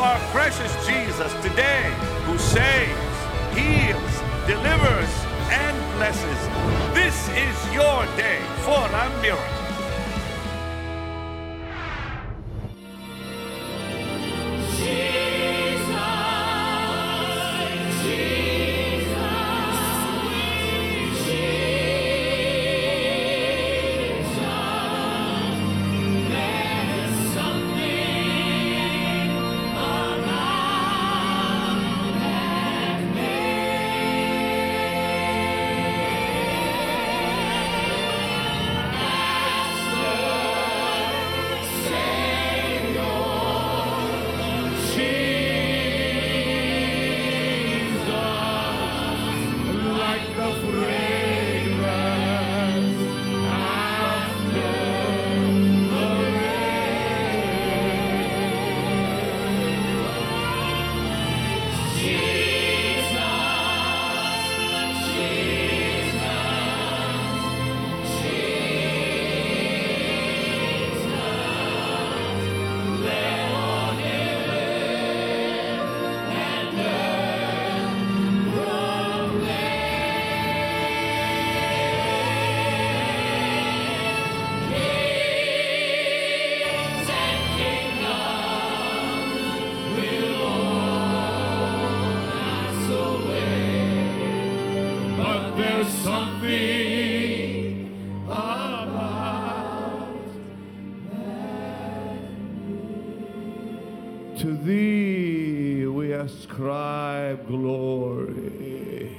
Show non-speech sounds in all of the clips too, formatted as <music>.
Our precious Jesus today who saves, heals, delivers, and blesses. This is your day for a miracle. To thee we ascribe glory.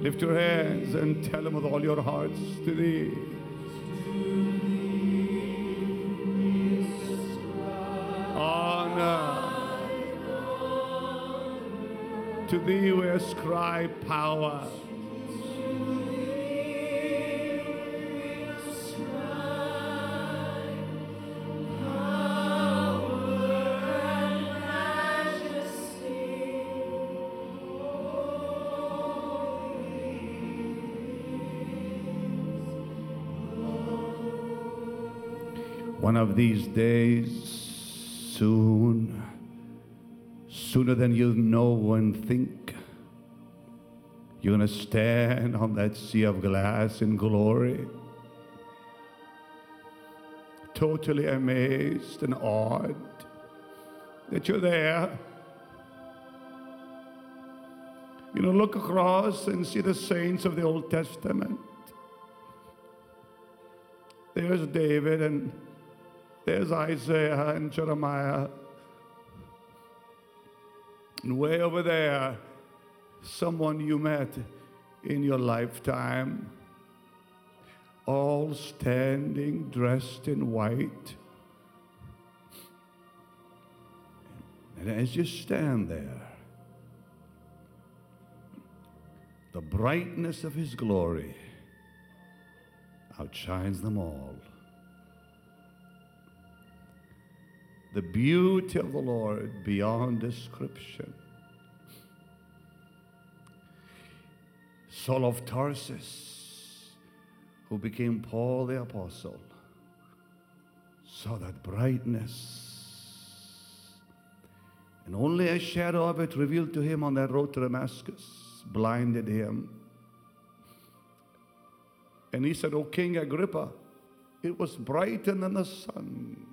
Lift your hands and tell him with all your hearts to thee. One of these days, soon, sooner than you know and think, you're going to stand on that sea of glass in glory, totally amazed and awed that you're there. You know, look across and see the saints of the Old Testament. There's David and there's Isaiah and Jeremiah. And way over there, someone you met in your lifetime, all standing dressed in white. And as you stand there, the brightness of his glory outshines them all. The beauty of the Lord beyond description. Saul of Tarsus, who became Paul the Apostle, saw that brightness. And only a shadow of it revealed to him on that road to Damascus blinded him. And he said, O King Agrippa, it was brighter than the sun.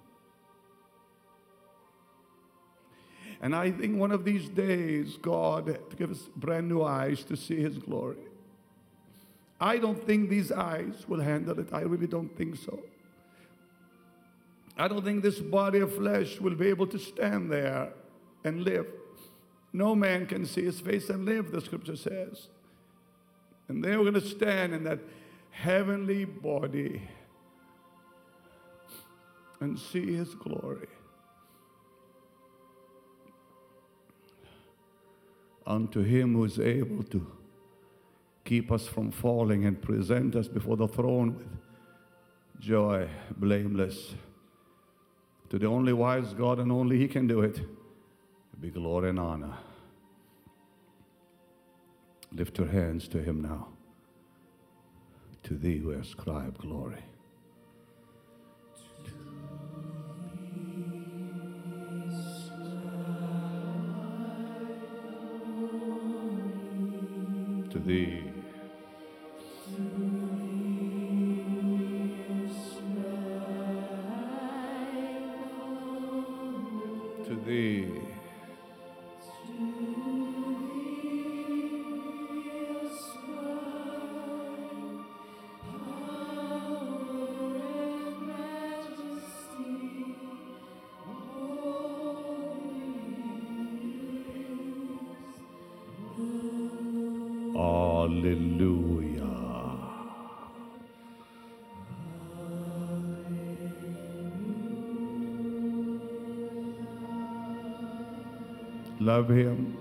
And I think one of these days, God to give us brand new eyes to see His glory. I don't think these eyes will handle it. I really don't think so. I don't think this body of flesh will be able to stand there and live. No man can see his face and live, the scripture says. And they were going to stand in that heavenly body and see his glory. Unto him who is able to keep us from falling and present us before the throne with joy, blameless. To the only wise God and only He can do it, be glory and honor. Lift your hands to Him now. To thee we ascribe glory. Thee. Love him.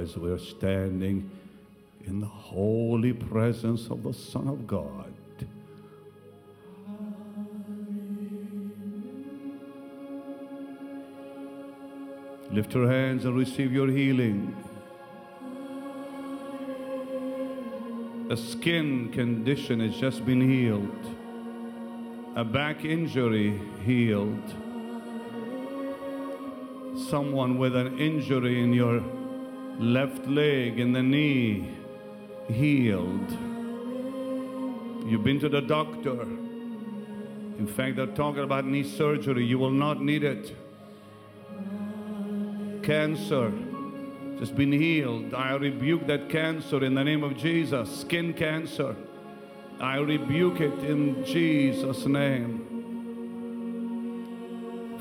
As we're standing in the holy presence of the Son of God. Lift your hands and receive your healing. A skin condition has just been healed. A back injury healed. Someone with an injury in your left leg, in the knee, healed. You've been to the doctor. In fact, they're talking about knee surgery. You will not need it. Cancer just been healed. I rebuke that cancer in the name of Jesus. Skin cancer. I rebuke it in Jesus' name.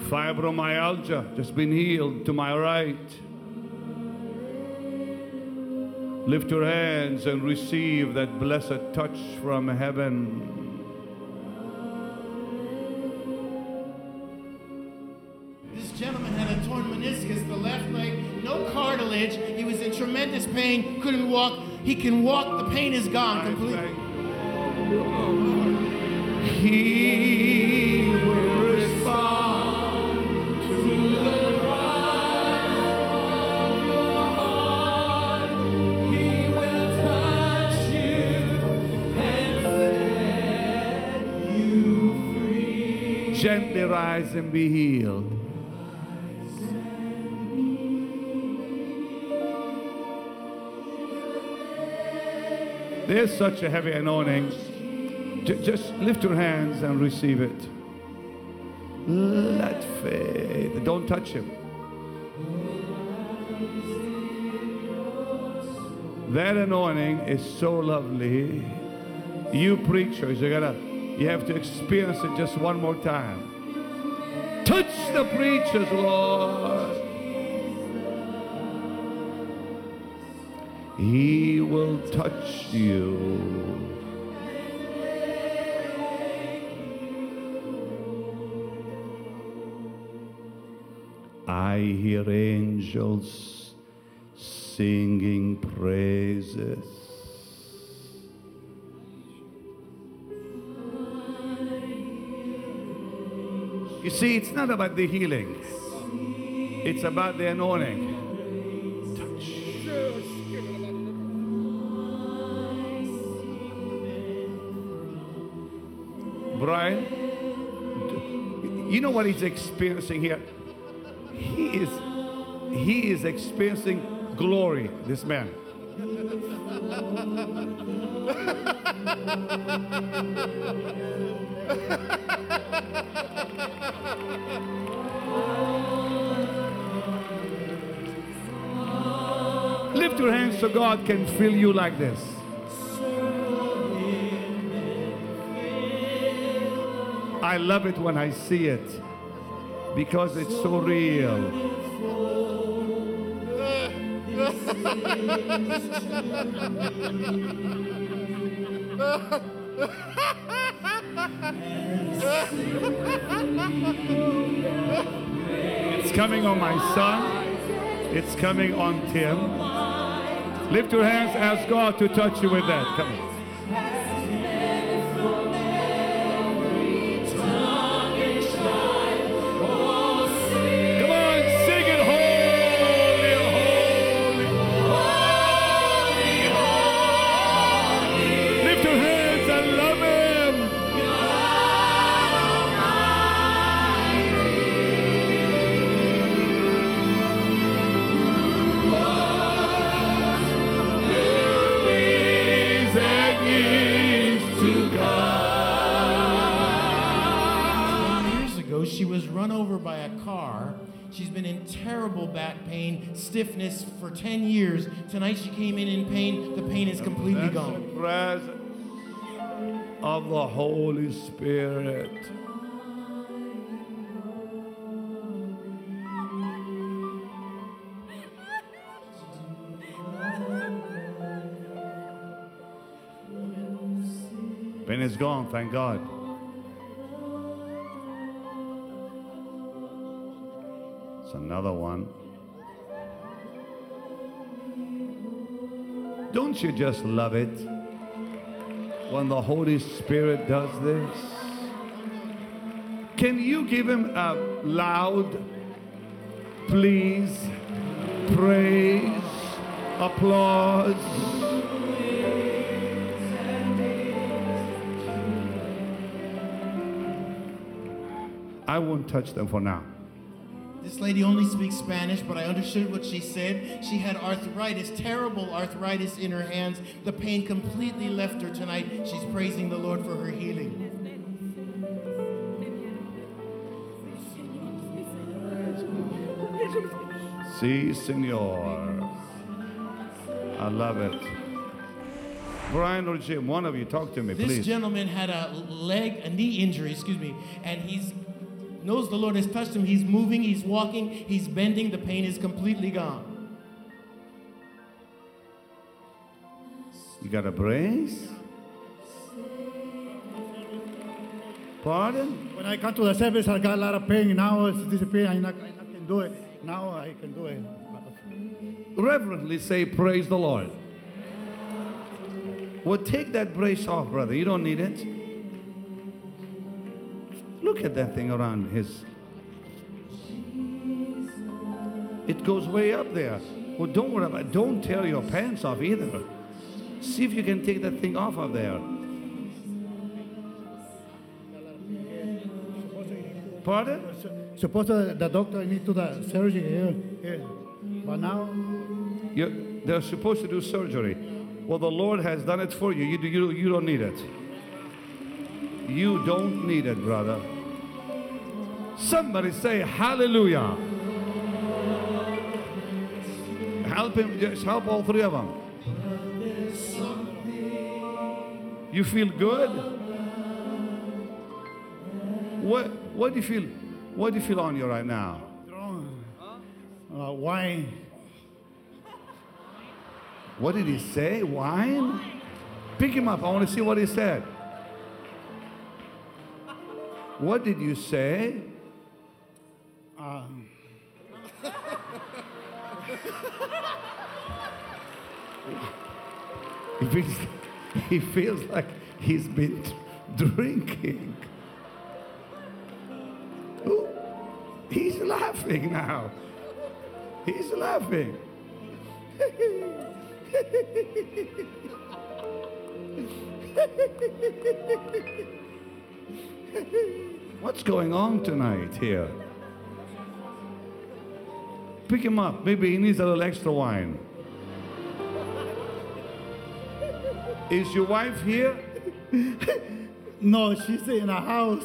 Fibromyalgia just been healed to my right. Lift your hands and receive that blessed touch from heaven. This gentleman had a torn meniscus, the left leg, no cartilage. He was in tremendous pain, couldn't walk. He can walk, the pain is gone completely. He Gently rise and be healed. There's such a heavy anointing. J- just lift your hands and receive it. Let faith. Don't touch him. That anointing is so lovely. You preachers, you gotta, you have to experience it just one more time. Touch the preachers, Lord. He will touch you. I hear angels singing praises. You see, it's not about the healing, it's about the anointing. Brian, you know what he's experiencing here? He is he is experiencing glory, this man. <laughs> Lift your hands so God can fill you like this. I love it when I see it because it's so real. <laughs> It's coming on my son. It's coming on Tim. Lift your hands, ask God to touch you with that. Come on. Pain, stiffness for 10 years. Tonight she came in in pain. The pain is completely That's gone. the presence of the Holy Spirit. Pain is gone, thank God. It's another one. Don't you just love it when the Holy Spirit does this? Can you give him a loud please, praise, applause? I won't touch them for now. This lady only speaks Spanish, but I understood what she said. She had arthritis, terrible arthritis in her hands. The pain completely left her tonight. She's praising the Lord for her healing. Si, senor. I love it. Brian or Jim, one of you, talk to me, This please. This gentleman had a leg, a knee injury, excuse me, and he's knows the Lord has touched him. He's moving, he's walking, he's bending. The pain is completely gone. You got a brace? Pardon? When I come to the service, I got a lot of pain. Now it's disappearing. I, not, I not can do it. Now I can do it. Reverently say, Praise the Lord. Well, take that brace off, brother. You don't need it. Look at that thing around his. It goes way up there. Well, don't worry about it. Don't tear your pants off either. See if you can take that thing off of there. Pardon? Suppose the, the doctor need to the surgery here, here. But now, you they're supposed to do surgery. Well, the Lord has done it for you. You, do- you, you don't need it. You don't need it, brother. Somebody say hallelujah. Help him, just help all three of them. You feel good? What, what do you feel? What do you feel on you right now? Uh, wine. What did he say? Wine? Pick him up. I want to see what he said. What did you say? He, feels, he feels like he's been drinking. Ooh, He's laughing now. He's laughing. <laughs> What's going on tonight here? Pick him up. Maybe he needs a little extra wine. Is your wife here? No, she's in a house.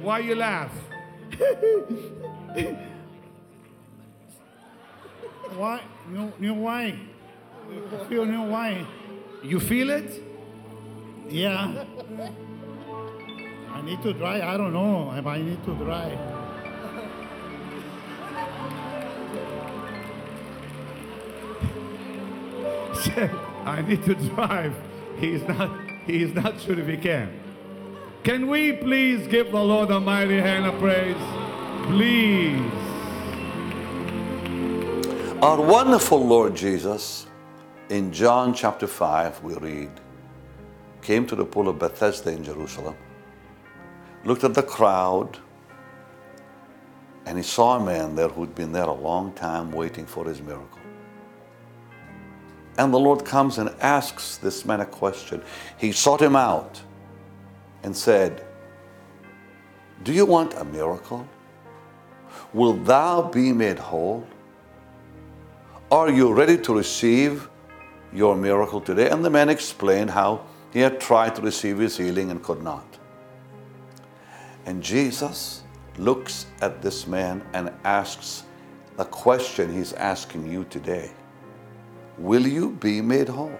Why you laugh? Why? New, new wine. Feel new wine. You feel it? Yeah. I need to dry. I don't know if I need to. Said, <laughs> I need to drive. He's not, he's not sure if he can. Can we please give the Lord a mighty hand of praise? Please. Our wonderful Lord Jesus, in John chapter 5, we read, came to the pool of Bethesda in Jerusalem, looked at the crowd, and he saw a man there who'd been there a long time waiting for his miracle. And the Lord comes and asks this man a question. He sought him out and said, Do you want a miracle? Will thou be made whole? Are you ready to receive your miracle today? And the man explained how he had tried to receive his healing and could not. And Jesus looks at this man and asks the question he's asking you today Will you be made whole?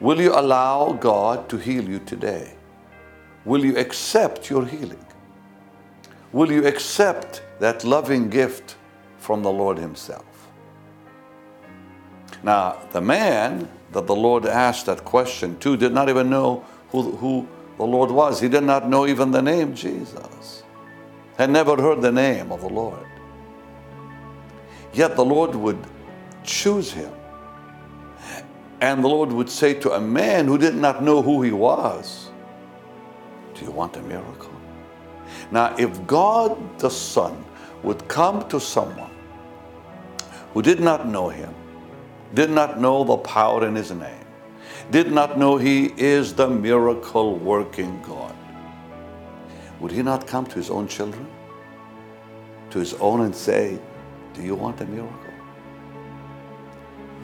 Will you allow God to heal you today? Will you accept your healing? Will you accept that loving gift from the Lord Himself? Now, the man that the Lord asked that question to did not even know who, who the Lord was. He did not know even the name Jesus, had never heard the name of the Lord. Yet the Lord would choose him. And the Lord would say to a man who did not know who he was, Do you want a miracle? Now, if God the Son would come to someone who did not know him, did not know the power in his name, did not know he is the miracle working God, would he not come to his own children, to his own and say, Do you want a miracle?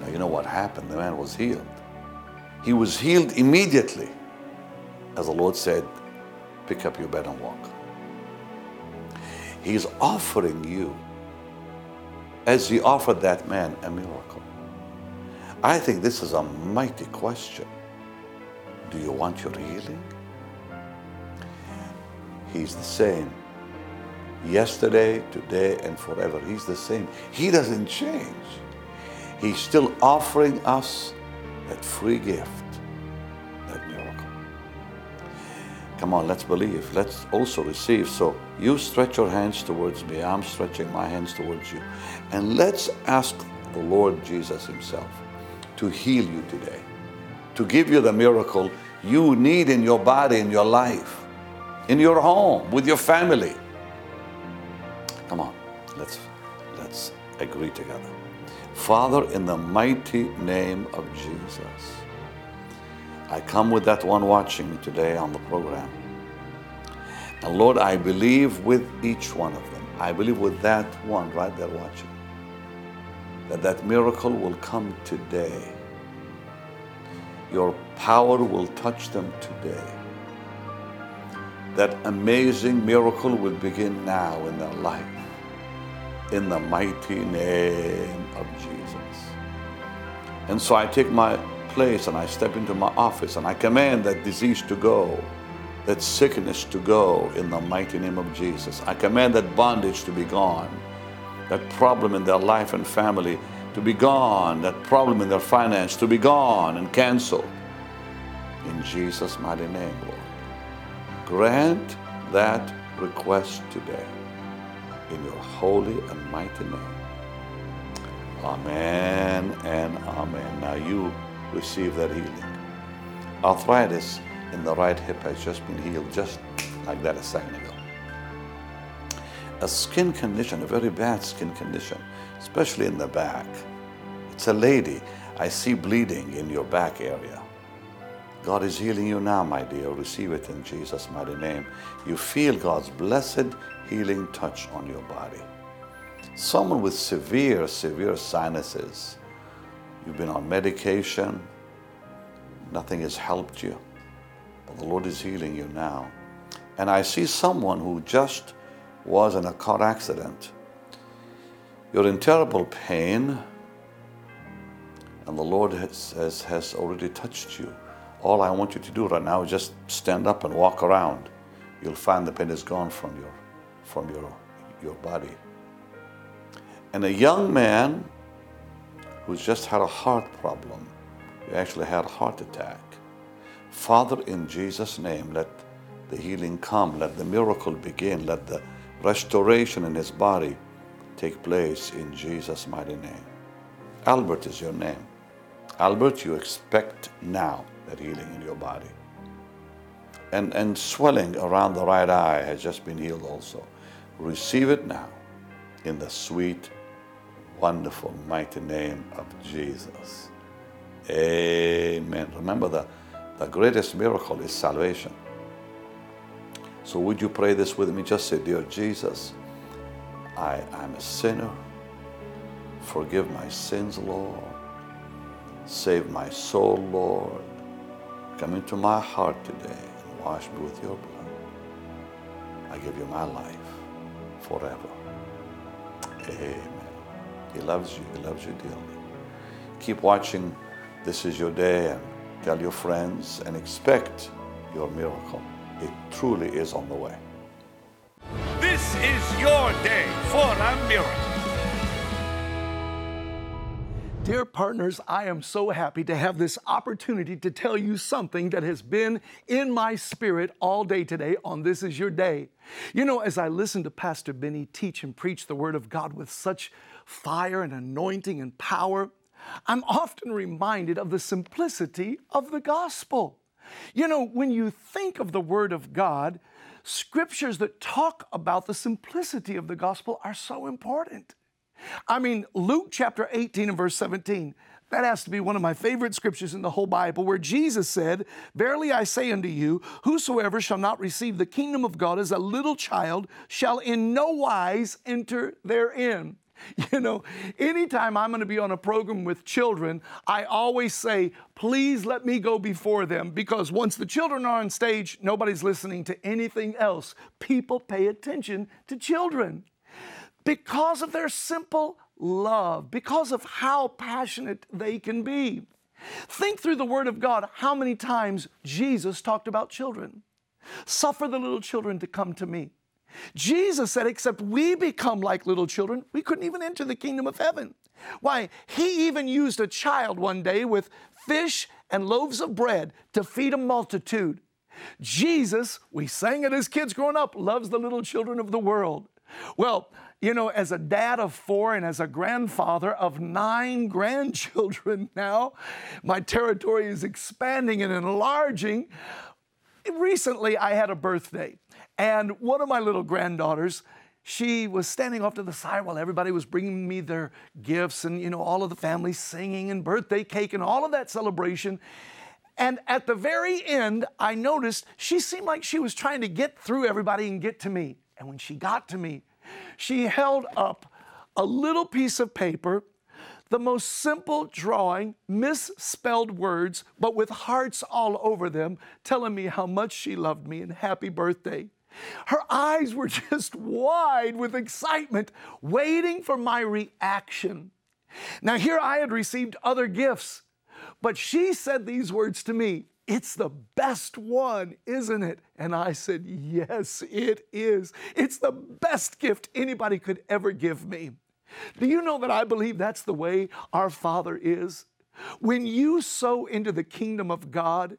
Now, you know what happened? The man was healed. He was healed immediately, as the Lord said, Pick up your bed and walk. He's offering you, as he offered that man, a miracle. I think this is a mighty question. Do you want your healing? He's the same. Yesterday, today, and forever. He's the same. He doesn't change. He's still offering us that free gift, that miracle. Come on, let's believe. Let's also receive. So you stretch your hands towards me. I'm stretching my hands towards you. And let's ask the Lord Jesus Himself to heal you today, to give you the miracle you need in your body, in your life, in your home, with your family. Come on, let's let's agree together. Father, in the mighty name of Jesus, I come with that one watching me today on the program. And Lord, I believe with each one of them. I believe with that one right there watching that that miracle will come today. Your power will touch them today. that amazing miracle will begin now in their life. In the mighty name of Jesus. And so I take my place and I step into my office and I command that disease to go, that sickness to go in the mighty name of Jesus. I command that bondage to be gone, that problem in their life and family to be gone, that problem in their finance to be gone and canceled. In Jesus' mighty name, Lord. Grant that request today in your holy and mighty name. Amen and amen. Now you receive that healing. Arthritis in the right hip has just been healed, just like that a second ago. A skin condition, a very bad skin condition, especially in the back. It's a lady. I see bleeding in your back area. God is healing you now, my dear. Receive it in Jesus' mighty name. You feel God's blessed healing touch on your body. Someone with severe, severe sinuses. You've been on medication. Nothing has helped you. But the Lord is healing you now. And I see someone who just was in a car accident. You're in terrible pain, and the Lord has, has, has already touched you. All I want you to do right now is just stand up and walk around. You'll find the pain is gone from your, from your, your body. And a young man who's just had a heart problem, who actually had a heart attack. Father, in Jesus' name, let the healing come, let the miracle begin, let the restoration in his body take place in Jesus' mighty name. Albert is your name. Albert, you expect now that healing in your body. And, and swelling around the right eye has just been healed also. Receive it now in the sweet, wonderful, mighty name of Jesus. Amen. Remember, the, the greatest miracle is salvation. So, would you pray this with me? Just say, Dear Jesus, I am a sinner. Forgive my sins, Lord. Save my soul, Lord. Come into my heart today and wash me with your blood. I give you my life forever. Amen. He loves you. He loves you dearly. Keep watching. This is your day and tell your friends and expect your miracle. It truly is on the way. This is your day for a miracle. Dear partners, I am so happy to have this opportunity to tell you something that has been in my spirit all day today on This Is Your Day. You know, as I listen to Pastor Benny teach and preach the Word of God with such fire and anointing and power, I'm often reminded of the simplicity of the gospel. You know, when you think of the Word of God, scriptures that talk about the simplicity of the gospel are so important. I mean, Luke chapter 18 and verse 17, that has to be one of my favorite scriptures in the whole Bible, where Jesus said, Verily I say unto you, whosoever shall not receive the kingdom of God as a little child shall in no wise enter therein. <laughs> You know, anytime I'm going to be on a program with children, I always say, please let me go before them because once the children are on stage, nobody's listening to anything else. People pay attention to children because of their simple love, because of how passionate they can be. Think through the Word of God how many times Jesus talked about children. Suffer the little children to come to me. Jesus said, except we become like little children, we couldn't even enter the kingdom of heaven. Why, he even used a child one day with fish and loaves of bread to feed a multitude. Jesus, we sang it as kids growing up, loves the little children of the world. Well, you know, as a dad of four and as a grandfather of nine <laughs> grandchildren now, my territory is expanding and enlarging. Recently, I had a birthday, and one of my little granddaughters, she was standing off to the side while everybody was bringing me their gifts and, you know, all of the family singing and birthday cake and all of that celebration. And at the very end, I noticed she seemed like she was trying to get through everybody and get to me. And when she got to me, she held up a little piece of paper the most simple drawing, misspelled words, but with hearts all over them, telling me how much she loved me and happy birthday. Her eyes were <laughs> just wide with excitement, waiting for my reaction. Now, here I had received other gifts, but she said these words to me It's the best one, isn't it? And I said, Yes, it is. It's the best gift anybody could ever give me. Do you know that I believe that's the way our Father is? When you sow into the kingdom of God,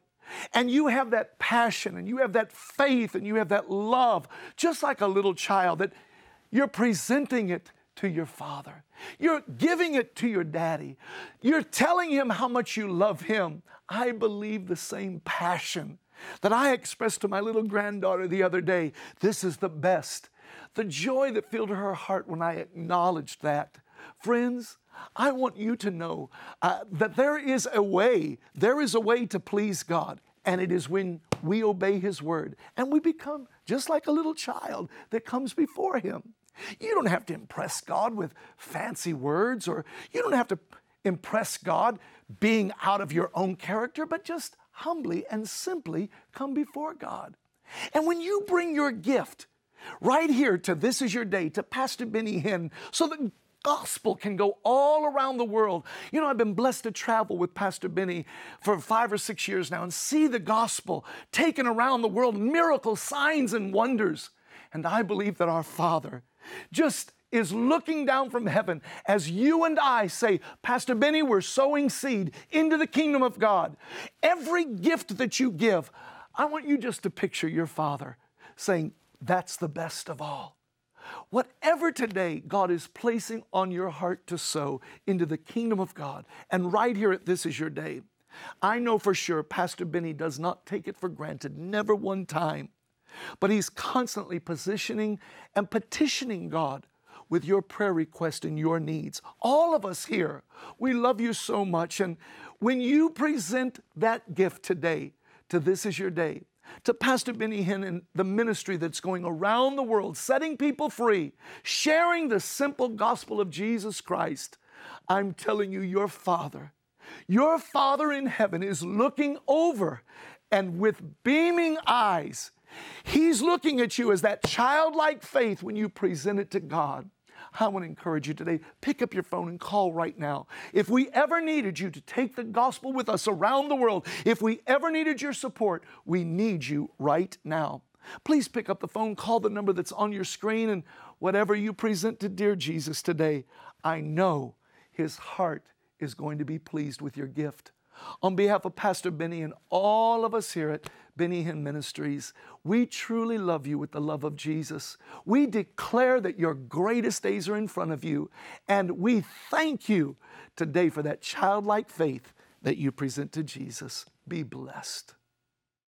and you have that passion and you have that faith and you have that love, just like a little child, that you're presenting it to your father. You're giving it to your daddy. You're telling him how much you love him. I believe the same passion that I expressed to my little granddaughter the other day. This is the best. The joy that filled her heart when I acknowledged that. Friends, I want you to know uh, that there is a way, there is a way to please God, and it is when we obey His word and we become just like a little child that comes before Him. You don't have to impress God with fancy words, or you don't have to impress God being out of your own character, but just humbly and simply come before God. And when you bring your gift right here to This Is Your Day, to Pastor Benny Hinn, so that gospel can go all around the world. You know, I've been blessed to travel with Pastor Benny for five or six years now and see the gospel taken around the world, miracles, signs, and wonders. And I believe that our Father just is looking down from heaven as you and I say, Pastor Benny, we're sowing seed into the kingdom of God. Every gift that you give, I want you just to picture your Father saying, That's the best of all. Whatever today God is placing on your heart to sow into the kingdom of God, and right here at This Is Your Day, I know for sure Pastor Benny does not take it for granted, never one time. But he's constantly positioning and petitioning God with your prayer request and your needs. All of us here, we love you so much. And when you present that gift today to This Is Your Day, to Pastor Benny Hinn and the ministry that's going around the world, setting people free, sharing the simple gospel of Jesus Christ. I'm telling you, your Father, your Father in heaven is looking over and with beaming eyes, He's looking at you as that childlike faith when you present it to God. I want to encourage you today pick up your phone and call right now. If we ever needed you to take the gospel with us around the world, if we ever needed your support, we need you right now. Please pick up the phone, call the number that's on your screen, and whatever you present to dear Jesus today, I know his heart is going to be pleased with your gift. On behalf of Pastor Benny and all of us here at Benny Hinn Ministries, we truly love you with the love of Jesus. We declare that your greatest days are in front of you, and we thank you today for that childlike faith that you present to Jesus. Be blessed.